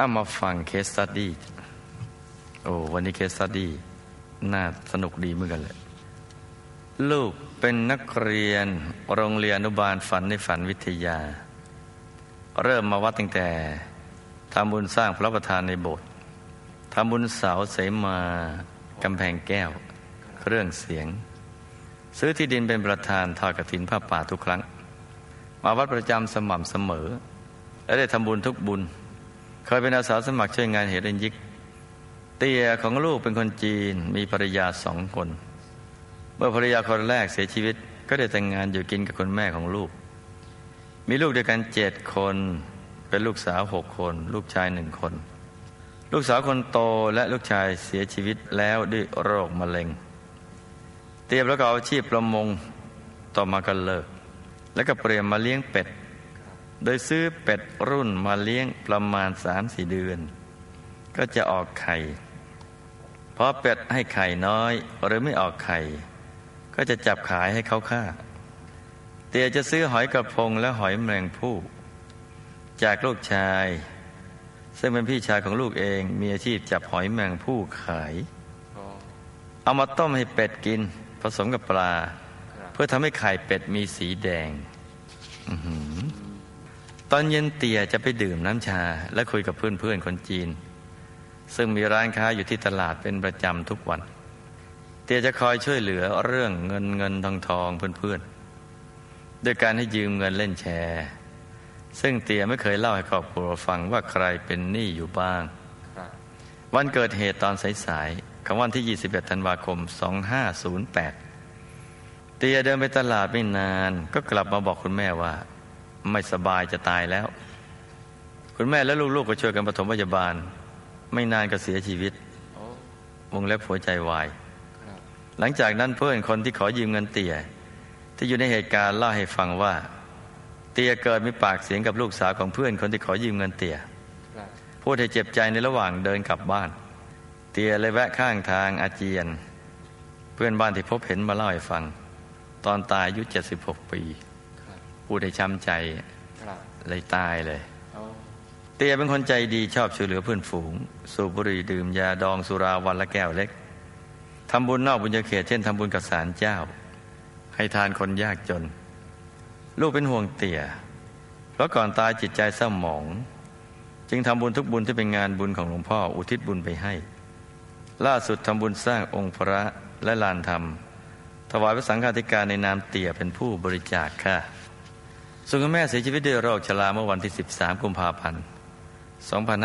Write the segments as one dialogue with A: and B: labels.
A: เอามาฟัง case study โอ้วันนี้ case study น่าสนุกดีเหมือนกันเลย ลูกเป็นนักเรียนโรงเรียนอนุบาลฝันในฝันวิทยา เริ่มมาวัดตั้งแต่ทำบุญสร้างพระประธานในโบสถ์ทำบุญเสาเสมากำแพงแก้ว เครื่องเสียง ซื้อที่ดินเป็นประธานทอดกระถินผ้าป่าทุกครั้ง มาวัดประจำสม่ำเสมอ และได้ทำบุญทุกบุญ เคยเป็นอาสาสมัครช่วยงานเหตุเรนยิก เตียของลูกเป็นคนจีน มีภรรยาสองคน เมื่อภรรยาคนแรกเสียชีวิต ก็ได้แต่งงานอยู่กินกับคุณแม่ของลูก มีลูกด้วยกันเจ็ดคนเป็นลูกสาวหกคน ลูกชายหนึ่งคน ลูกสาวคนโตและลูกชายเสียชีวิตแล้วด้วยโรคมะเร็ง เตรียมแล้วก็เอาอาชีพประมงต่อมาก็เลิก แล้วก็เปลี่ยนมาเลี้ยงเป็ด โดยซื้อเป็ดรุ่นมาเลี้ยงประมาณสามสี่เดือน ก็จะออกไข่พอเป็ดให้ไข่น้อยหรือไม่ออกไข่ ก็จะจับขายให้เขาฆ่า เตียจะซื้อหอยกระพงและหอยแมลงภู่จากลูกชาย ซึ่งเป็นพี่ชายของลูกเองมีอาชีพจับหอยแมลงภู่ขาย เอามาต้มให้เป็ดกิน ผสมกับปลา เพื่อทำให้ไข่เป็ดมีสีแดง อื ตอนเย็นเตี่ยจะไปดื่มน้ำชาและคุยกับเพื่อนๆคนจีน ซึ่งมีร้านค้าอยู่ที่ตลาดเป็นประจำทุกวัน เตี่ยจะคอยช่วยเหลือเรื่องเงินเงินทองทองเพื่อนๆด้วยการให้ยืมเงินเล่นแชร์ ซึ่งเตี่ยไม่เคยเล่าให้ครอบครัวฟังว่าใครเป็นหนี้อยู่บ้าง วันเกิดเหตุตอนสายๆของวันที่ 21 ธันวาคม 2508 เตียเดินไปตลาดไม่นาน ก็กลับมาบอกคุณแม่ว่า ไม่สบายจะตายแล้ว คุณแม่และลูกๆก็ช่วยกันปฐมพยาบาล ไม่นานก็เสียชีวิตวงเล็บหัวใจวาย หลังจากนั้นเพื่อนคนที่ขอยืมเงินเตียที่อยู่ในเหตุการณ์เล่าให้ฟังว่า เตียเกิดมีปากเสียงกับลูกสาวของเพื่อนคนที่ขอยืมเงินเตียพูดให้เจ็บใจในระหว่างเดินกลับบ้าน เตียเลยแวะข้างทางอาเจียน เพื่อนบ้านที่พบเห็นมาเล่าให้ฟัง ตอนตายอายุ 76 ปี พูดให้ช้ำใจเลยตายเลย เตียเป็นคนใจดีชอบช่วยเหลือเพื่อนฝูง สูบบุหรี่ดื่มยาดองสุราวันละแก้วเล็กทำบุญนอกบุญญาเขตเช่นทำบุญกับสารเจ้า ให้ทานคนยากจน ลูกเป็นห่วงเตียเพราะก่อนตายจิตใจเศร้าหมอง จึงทำบุญทุกบุญที่เป็นงานบุญของหลวงพ่ออุทิศบุญไปให้ ล่าสุดทำบุญสร้างองค์พระและลานธรรม ถวายพระสังฆาธิการในนามเตี่ยเป็นผู้บริจาคค่ะ ส่วนคุณแม่เสียชีวิตด้วยโรคชราเมื่อวันที่ 13 กุมภาพันธ์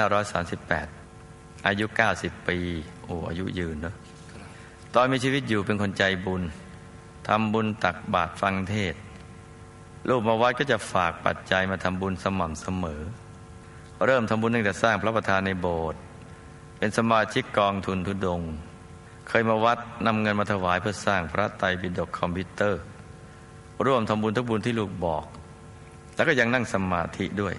A: 2538 อายุ 90 ปี โอ้อายุยืนเนอะตอนมีชีวิตอยู่เป็นคนใจบุญทำบุญตักบาตรฟังเทศ ลูกมาวัดก็จะฝากปัจจัยมาทำบุญสม่ำเสมอ เริ่มทำบุญตั้งแต่สร้างพระประธานในโบสถ์เป็นสมาชิกกองทุนทุดง เคยมาวัดนำเงินมาถวายเพื่อสร้างพระไตรปิฎกคอมพิวเตอร์ ร่วมทำบุญทุกบุญที่ลูกบอก แล้วก็ยังนั่งสมาธิด้วย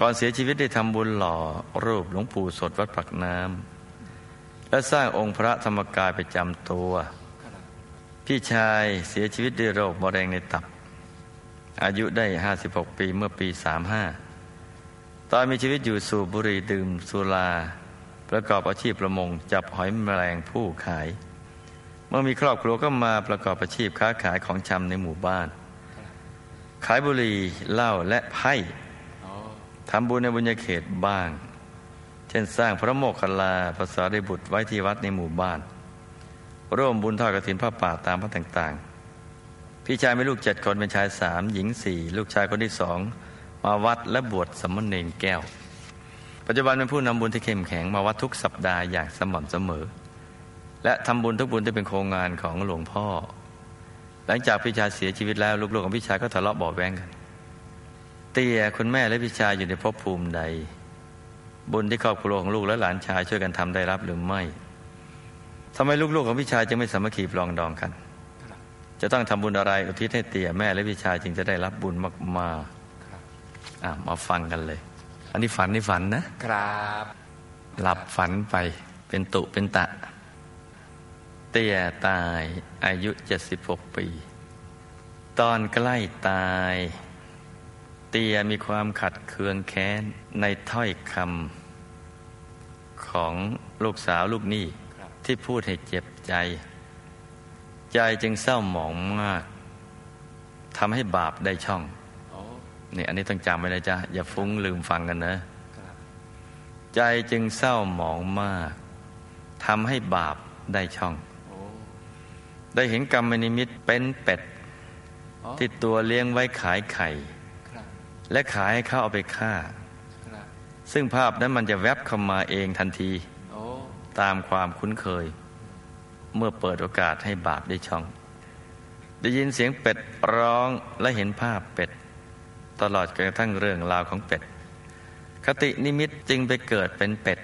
A: ก่อนเสียชีวิตได้ทำบุญหล่อรูปหลวงปู่สดวัดปักน้ำและสร้างองค์พระธรรมกายประจำตัว พี่ชายเสียชีวิตด้วยโรคมะเร็งในตับ อายุได้ 56 ปีเมื่อปี 35 ตอนมีชีวิตอยู่สูบบุหรี่ดื่มสุรา ประกอบอาชีพประมง จับหอยแมลงผู้ขาย เมื่อมีครอบครัวก็มาประกอบอาชีพค้าขายของชำในหมู่บ้าน ขายบุหรี่เหล้าและไพ่ทำบุญในบุญญาเขตบ้าง เช่นสร้างพระโมคคัลลาภาษาได้บุตรไว้ที่วัดในหมู่บ้าน ร่วมบุญทอดกระถินผ้าป่าตามพระต่างๆ พี่ชายมีลูกเจ็ดคนเป็นชายสามหญิงสี่ลูกชายคนที่สองมาวัดและบวชสมณเณรแก้ว ปัจจุบันเป็นผู้นำบุญที่เข้มแข็งมาวัดทุกสัปดาห์อย่างสม่ำเสมอ และทำบุญทุกบุญที่เป็นโครงงานของหลวงพ่อ หลังจากพี่ชายเสียชีวิตแล้วลูกๆของพี่ชายก็ทะเลาะเบาะแวงกันเตียคุณแม่และพี่ชายอยู่ในภพภูมิใด บุญที่ครอบครัวของลูกและหลานชายช่วยกันทำได้รับหรือไม่ทำไมลูกๆของพี่ชายจึงไม่สามัคคีปลองดองกัน จะต้องทำบุญอะไรอุทิศให้เตียแม่และพี่ชายจึงจะได้รับบุญมากๆอะมาฟังกันเลย อันนี้ฝันนี่ฝันนะ
B: ครับ
A: หลับฝันไปเป็นตุเป็นตะเตี้ยตายอายุ 76 ปี ตอนใกล้ตาย เตียมีความขัดเคืองแค้นในถ้อยคของลูกสาวลูกหนี้ที่พูดให้เจ็บใจ ใจจึงเศร้าหมองมากทำให้บาปได้ช่องนี่อันนี้ต้องจำไว้นะจ๊ะ อย่าฟุ้งลืมฟังกันนะ ใจจึงเศร้าหมองมากทำให้บาปได้ช่อง ได้เห็นกรรมนิมิตเป็นเป็ดที่ตัวเลี้ยงไว้ขายไข่ และขายให้เขาเอาไปฆ่า ซึ่งภาพนั้นมันจะแวบเข้ามาเองทันทีตามความคุ้นเคย เมื่อเปิดโอกาสให้บาปได้ช่อง ได้ยินเสียงเป็ดร้องและเห็นภาพเป็ด ตลอดกระทั่งเรื่องราวของเป็ด คตินิมิตจึงไปเกิดเป็นเป็ด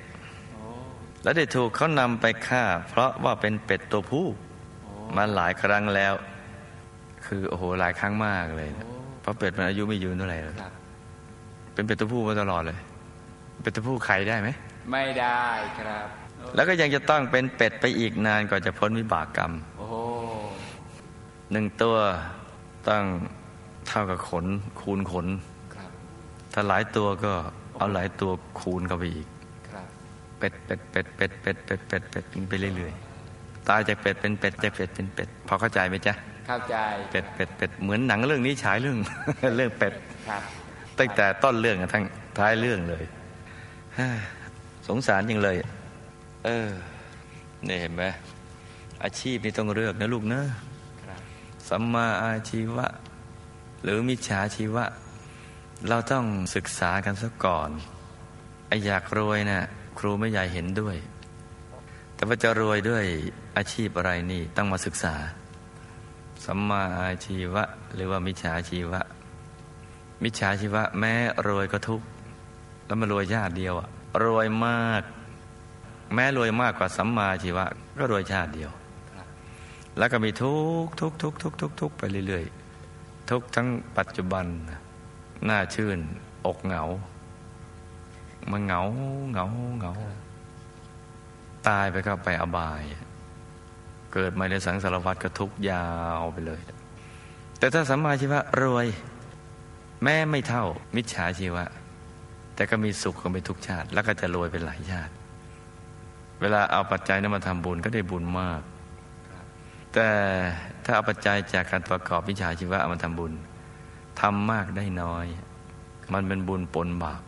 A: และได้ถูกเขานำไปฆ่า เพราะว่าเป็นเป็ดตัวผู้ มาหลายครั้งแล้ว คือโอ้โหหลายครั้งมากเลยนะเพราะเป็ดมันอายุไม่ยืนเท่าไหร่แล้วเป็นเป็ดตัวผู้มาตลอดเลย เป็ดตัวผู้ไข่ได้ไหม
B: ไม่ได้ครับ
A: แล้วก็ยังจะต้องเป็นเป็ดไปอีกนานก่อนจะพ้นวิบากกรรม
B: โอ้โห
A: หนึ่งตัวต้องเท่ากับขน คูณขน
B: ครับ
A: ถ้าหลายตัวก็เอาหลายตัวคูณเข้าไปอีก
B: ครับ
A: เป็ดเป็ดเป็ดเป็ดเป็ดเป็ดเป็ดเป็ดไปเรื่อยๆ ตายจากเป็ดเป็นเป็ดจากเป็ดเป็นเป็ดพอเข้าใจไหมจ๊ะ
B: เข้าใจ
A: เป็ดเป็ดเป็ดเหมือนหนังเรื่องนี้ฉายเรื่องเรื่องเป็ด
B: ครับ
A: ตั้งแต่ต้นเรื่องทั้งท้ายเรื่องเลยฮ่าสงสารจริงเลย เออนี่เห็นไหมอาชีพนี่ต้องเลือกนะลูกเนอะ
B: ครับ
A: สัมมาอาชีวะ หรือมิจฉาชีวะ เราต้องศึกษากันซะก่อนไออยากรวยนะ่ะครูไม่ใหญ่เห็นด้วย แต่ว่าจะรวยด้วย อาชีพอะไรนี่ต้องมาศึกษา สัมมาอาชีวะ หรือว่ามิจฉาชีวะ มิจฉาชีวะ แม้รวยก็ทุกข์แล้วมารวยชาติเดียวอะรวยมาก แม้รวยมากกว่าสัมมาชีวะ ก็รวยชาติเดียว แล้วก็มีทุกทุกทุกทุกทุกทุกไปเรื่อยๆ ทุกทั้งปัจจุบันหน้าชื่น อกเหงา มันเหงาเหงาเหงา ตายไปก็ไปอบาย เกิดมาในสังสารวัฏก็ทุกยาวไปเลย แต่ถ้าสัมมาชีวะรวย แม้ไม่เท่ามิจฉาชีวะ แต่ก็มีสุขก็ไปทุกชาติ แล้วก็จะรวยเป็นหลายชาติ เวลาเอาปัจจัยนั้นมาทำบุญก็ได้บุญมาก แต่ถ้าเอาปัจจัยจากการประกอบวิชาชีวะเอามาทำบุญทำมากได้น้อย มันเป็นบุญปนบาป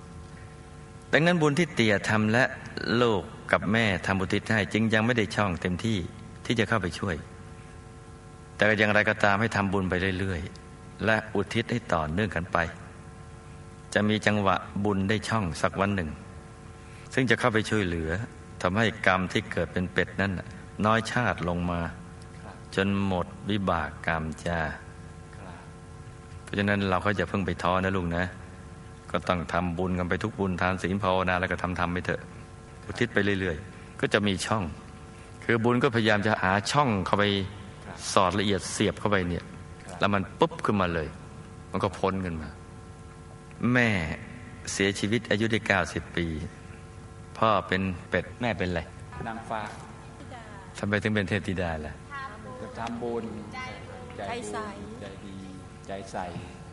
A: ดังนั้นบุญที่เตี่ยทำและลูกกับแม่ทำบุญทิศให้จึงยังไม่ได้ช่องเต็มที่ ที่จะเข้าไปช่วย แต่อย่างไรก็ตามให้ทำบุญไปเรื่อยๆ และอุทิศให้ต่อเนื่องกันไป จะมีจังหวะบุญได้ช่องสักวันหนึ่ง ซึ่งจะเข้าไปช่วยเหลือทำให้กรรมที่เกิดเป็นเป็ดนั้นน้อยชาติลงมา จนหมดวิบากกรรมจ้าเพราะฉะนั้นเราก็จะเพิ่งไปท้อนะลุงนะ ก็ต้องทำบุญกันไปทุกบุญทานศีลภาวนาแล้วก็ทำทำไปเถอะอุทิศไปเรื่อย ๆ ก็จะมีช่อง คือบุญก็พยายามจะหาช่องเข้าไปสอดละเอียดเสียบเข้าไปเนี่ย แล้วมันปุ๊บขึ้นมาเลย มันก็พ้นขึ้นมา แม่เสียชีวิตอายุได้เก้าสิบปี พ่อเป็นเป็ดแม่เป็นอะไร
B: นางฟ้า
A: ทำไมถึงเป็นเทพธิดาล่ะ
B: จะทำบุญใจ
C: ใจใส
B: บุญใจดีใจใส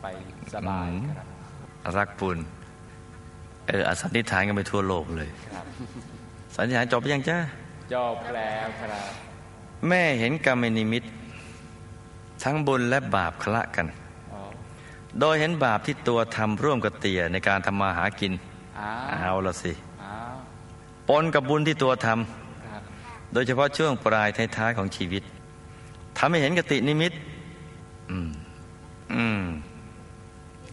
B: ไปสบาย
A: อืม
B: ครับ
A: รักบุญเอออสันนิษฐานกันไปทั่วโลกเลย
B: ครับ
A: สันนิษฐานจบไปยังจ้า
B: จบแล้วครับ
A: แม่เห็นกรรมนิมิต ทั้งบุญและบาปคละกัน
B: อ๋อ
A: โดยเห็นบาปที่ตัวทำร่วมกับเตี่ยในการทำมาหากิน
B: อ้า
A: เอา
B: ว
A: ละสิ
B: อ้าว
A: ปนกับบุญที่ตัวท
B: ครับำ
A: โดยเฉพาะช่วงปลายท้ายๆของชีวิตทำให้เห็นกตินิมิต อืม อืม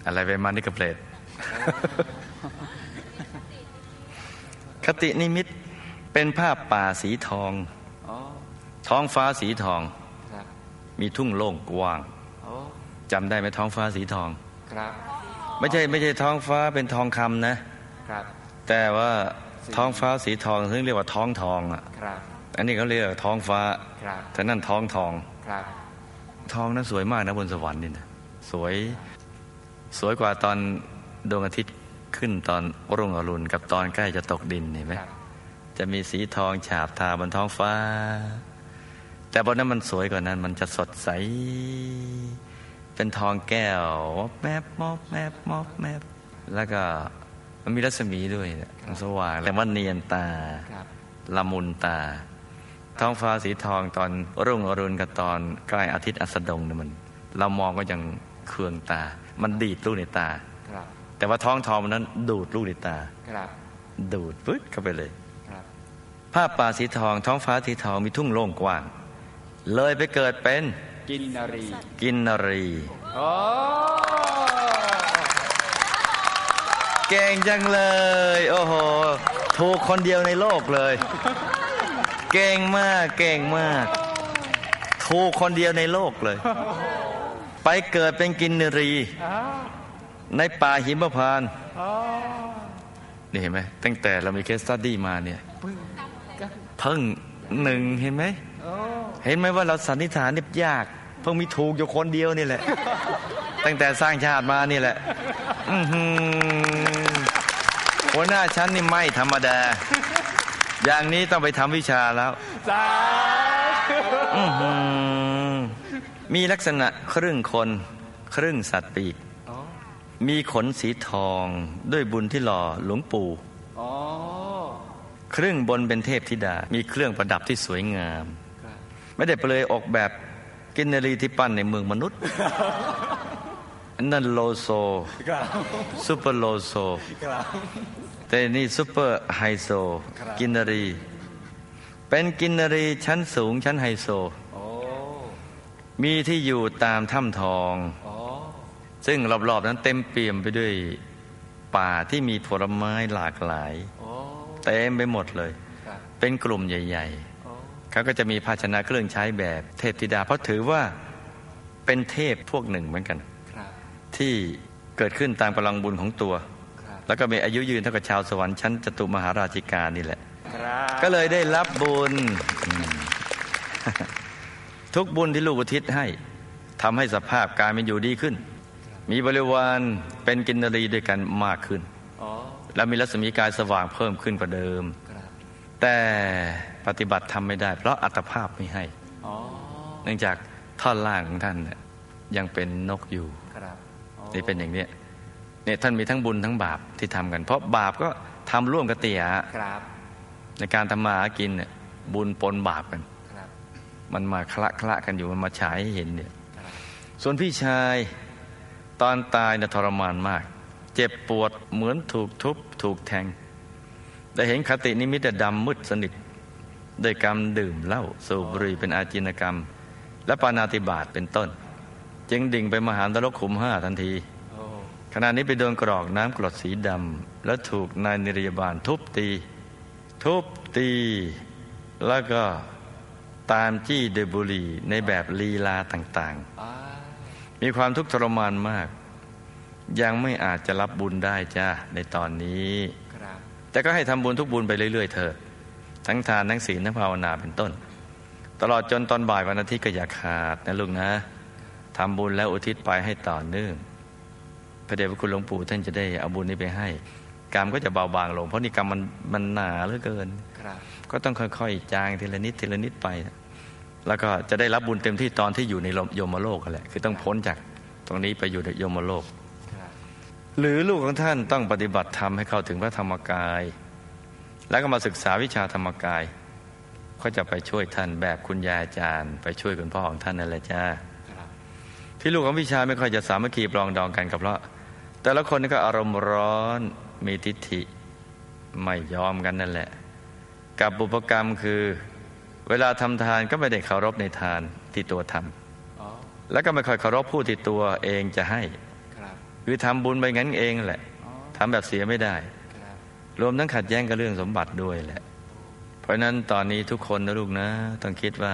A: อะไรไปมานี่กระเปรตคตินิมิต เป็นภาพป่าสีทอง
B: อ๋อ
A: ท้องฟ้าสีทอง
B: ครับ
A: มีทุ่งโล่งกว้าง
B: อ๋อ
A: จำได้ไหมท้องฟ้าสีทอง
B: ครับ
A: ไม่ใช่ไม่ใช่ท้องฟ้าเป็นทองคำนะ
B: ครับ
A: แต่ว่าท้องฟ้าสีทองซึ่งเรียกว่าท้องทองอะ
B: ครับ
A: อันนี้เขาเรียกว่าท้องฟ้า
B: ครับ
A: แต่นั่นท้องทอง
B: ครับ
A: ทองนั้นสวยมากนะบนสวรรค์นี่นะสวยสวยกว่าตอนดวงอาทิตย์ขึ้นตอนรุ่งอรุณกับตอนใกล้จะตกดินเห็นไหม
B: ครับ
A: จะมีสีทองฉาบทาบนท้องฟ้า แต่บนนั้นมันสวยกว่านั้น มันจะสดใส เป็นทองแก้วมอบแมบมอบแมบมอบแมบแล้วก็มันมีรัศมีด้วยเนี่ยมันสว่างแต่ว่าเนียนตา
B: ครับ
A: ละมุนตา ท้องฟ้าสีทองตอนรุ่งอรุณกับตอนใกล้อาทิตย์อัสดงเนี่ยมัน เรามองก็ยังเคืองตา มันดีดลูกในตา
B: ครับ
A: แต่ว่าท้องทองมันนั้นดูดลูกในตา
B: ครับ
A: ดูดปึ๊ดเข้าไปเลย
B: ครับ
A: ภาพป่าสีทองท้องฟ้าสีทองมีทุ่งโล่งกว้าง เลยไปเกิดเป็น
B: กินนารี
A: กินนรี
B: โอ้
A: เก่งจังเลย โอ้โห ถูกคนเดียวในโลกเลย เก่งมากเก่งมาก ถูกคนเดียวในโลกเลย ไปเกิดเป็นกินนรี
B: อ้าว
A: ในป่าหิมพานต์
B: อ๋อ
A: นี่เห็นไหมตั้งแต่เรามี case study มาเนี่ย
B: ปึ้งก็
A: เพิ่งหนึ่งเห็นไหม
B: โอ้
A: เห็นไหมว่าเราสันนิษฐานนี่ยาก เพิ่งมีถูกอยู่คนเดียวนี่แหละ ตั้งแต่สร้างชาติมานี่แหละอื้อหือหัวหน้าชั้นนี่ไม่ธรรมดา อย่างนี้ต้องไปทำวิชาแล้ว
B: สาธุ
A: อื้อหือมีลักษณะครึ่งคน ครึ่งสัตว์ปีก
B: อ๋อ
A: มีขนสีทองด้วยบุญที่หล่อหลวงปู่
B: อ๋อ
A: ครึ่งบนเป็นเทพธิดา มีเครื่องประดับที่สวยงาม
B: ครับ
A: ไม่ได้เปลยออกแบบกินนารีที่ปั้นในเมืองมนุษย์อันนั่นโลโซ
B: ครับ
A: ซูเปอร์โลโซ
B: ครับ
A: แต่นี่ซูเปอร์ไฮโซ
B: ครับ
A: กินนารี เป็นกินนารีชั้นสูงชั้นไฮโซ
B: โอ้
A: มีที่อยู่ตามถ้ำทอง
B: อ๋อ
A: ซึ่งรอบๆนั้นเต็มเปี่ยมไปด้วยป่าที่มีผลไม้หลากหลาย
B: โอ้
A: เต็มไปหมดเลย
B: ครับ
A: เป็นกลุ่มใหญ่
B: โอ้
A: ๆเขาก็จะมีภาชนะเครื่องใช้แบบเทพธิดา เพราะถือว่าเป็นเทพพวกหนึ่งเหมือนกัน
B: ครับ
A: ที่เกิดขึ้นตามกำลังบุญของตัว
B: ครับ
A: แล้วก็มีอายุยืนเท่ากับชาวสวรรค์ชั้นจตุมหาราชิกานี่แหละ
B: ครับ
A: ก็เลยได้รับบุญอืมทุกบุญที่ลูกอุทิศให้ทำให้สภาพการเป็นอยู่ดีขึ้น มีบริวารเป็นกินนรีด้วยกันมากขึ้น
B: อ๋อ
A: และมีรัศมีกายสว่างเพิ่มขึ้นกว่าเดิม
B: ครับ
A: แต่ปฏิบัติทำไม่ได้ เพราะอัตภาพไม่ให้
B: อ๋อ
A: เนื่องจากท่อนล่างของท่านเนี่ยยังเป็นนกอยู่
B: ครับอ๋อ
A: นี่เป็นอย่างเนี้ยเนี่ยท่านมีทั้งบุญทั้งบาปที่ทำกัน เพราะบาปก็ทำร่วมกับเตี่ย
B: ครับ
A: ในการทำมาหากินเนี่ยบุญปนบาปกัน
B: ครับ
A: มันมาคละคละกันอยู่มันมาฉายให้เห็นเนี่ย
B: ครับ
A: ส่วนพี่ชายตอนตายเนี่ยทรมานมาก เจ็บปวดเหมือนถูกทุบถูกแทง ได้เห็นคตินิมิตดำมืดสนิทโดยกรรมดื่มเหล้าสูบบุหรี่เป็นอาจินกรรม และปานาติบาตเป็นต้น จึงดิ่งไปมหานรกขุมห้าทันทีขณะนี้ไปโดนกรอกน้ำกรดสีดำแล้วถูกนายนิรยาบาลทุบตี ทุบตี แล้วก็ตามจี้เดวยบุหรีในแบบลีลาต่างๆ มีความทุกข์ทรมานมาก ยังไม่อาจจะรับบุญได้จ้าในตอนนี้
B: ครับ
A: แต่ก็ให้ทำบุญทุกบุญไปเรื่อยๆเถิดทั้งทานทั้งศีลทั้งภาวนาเป็นต้น ตลอดจนตอนบ่ายวันอาทิตย์ก็อย่าขาดนะลูกนะทำบุญแล้วอุทิศไปให้ต่อเนื่องพระเดชพระคุณหลวงปู่ท่านจะได้เอาบุญนี้ไปให้ กรรมก็จะเบาบางลง เพราะนี่กรรมมันมันหนาเหลือเกิน
B: ครับ
A: ก็ต้องค่อยๆ จางทีละนิดทีละนิดไป แล้วก็จะได้รับบุญเต็มที่ตอนที่อยู่ในโยมโลกกันแหละ คือต้องพ้นจากตรงนี้ไปอยู่ในโยมโลก
B: ครับ
A: หรือลูกของท่านต้องปฏิบัติธรรมให้เข้าถึงพระธรรมกาย แล้วก็มาศึกษาวิชาธรรมกาย ก็จะไปช่วยท่านแบบคุณยายอาจารย์ ไปช่วยคุณพ่อของท่านนั่นแหละจ้าที่ลูกของวิชาไม่ค่อยจะสามัคคีปรองดองกันกับเพราะ แต่ละคนนี่ก็อารมณ์ร้อนมีทิฏฐิไม่ยอมกันนั่นแหละ กับบุพกรรมคือ เวลาทำทานก็ไม่ได้เคารพในทานที่ตัวทำแล้วก็ไม่ค่อยเคารพผู้ที่ตัวเองจะให้
B: คื
A: อทำบุญไปงั้นเองแหละ
B: อ๋อ
A: ทำแบบเสียไม่ได้
B: ร
A: วมทั้งขัดแย้งกับเรื่องสมบัติด้วยแหละ เพราะฉะนั้นตอนนี้ทุกคนนะลูกนะ ต้องคิดว่า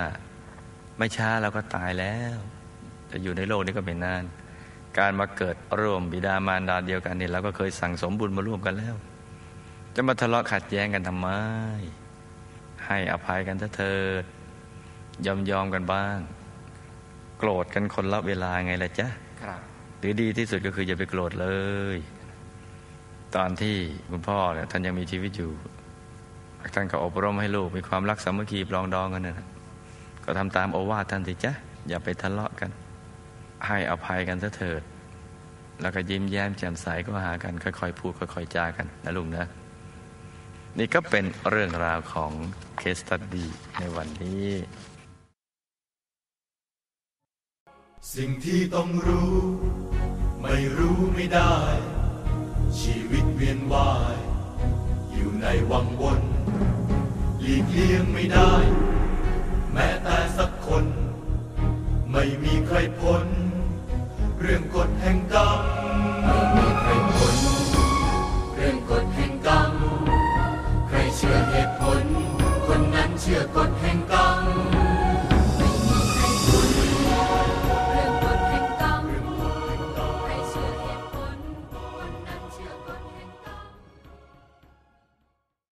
A: ไม่ช้าเราก็ตายแล้ว จะอยู่ในโลกนี้ก็ไม่นาน การมาเกิดร่วมบิดามารดาเดียวกันนี่เราก็เคยสั่งสมบุญมาร่วมกันแล้ว จะมาทะเลาะขัดแย้งกันทำไม ให้อภัยกันเถิดยอมยอมกันบ้าง โกรธกันคนละเวลาไงล่ะจ๊ะ
B: ครับ
A: รือดีที่สุดก็คืออย่าไปโกรธเลย ตอนที่คุณพ่อเนี่ยท่านยังมีชีวิตอยู่ท่านก็อบรมให้ลูกมีความรักสามัคคีปรองดองกันนะก็ทำตามโอวาทท่านสิจ๊ะอย่าไปทะเลาะกัน ให้อภัยกันซะเถิด แล้วก็ยิ้มแย้มแจ่มใสก็หากันค่อยๆพูดค่อยๆจากันนะลุงนะนี่ก็เป็นเรื่องราวของเคสตัดดีในวันนี้
C: สิ่งที่ต้องรู้ ไม่รู้ไม่ได้ ชีวิตเวียนว่าย อยู่ในวังวนหลีกเลี่ยงไม่ได้ แม้แต่สักคน ไม่มีใครพ้น เรื่องกฎแห่งกรรมไม่มีใครพ้นเรื่องกฎแห่งกรรม ใครเชื่อเหตุผล คนนั้นเชื่อกฎ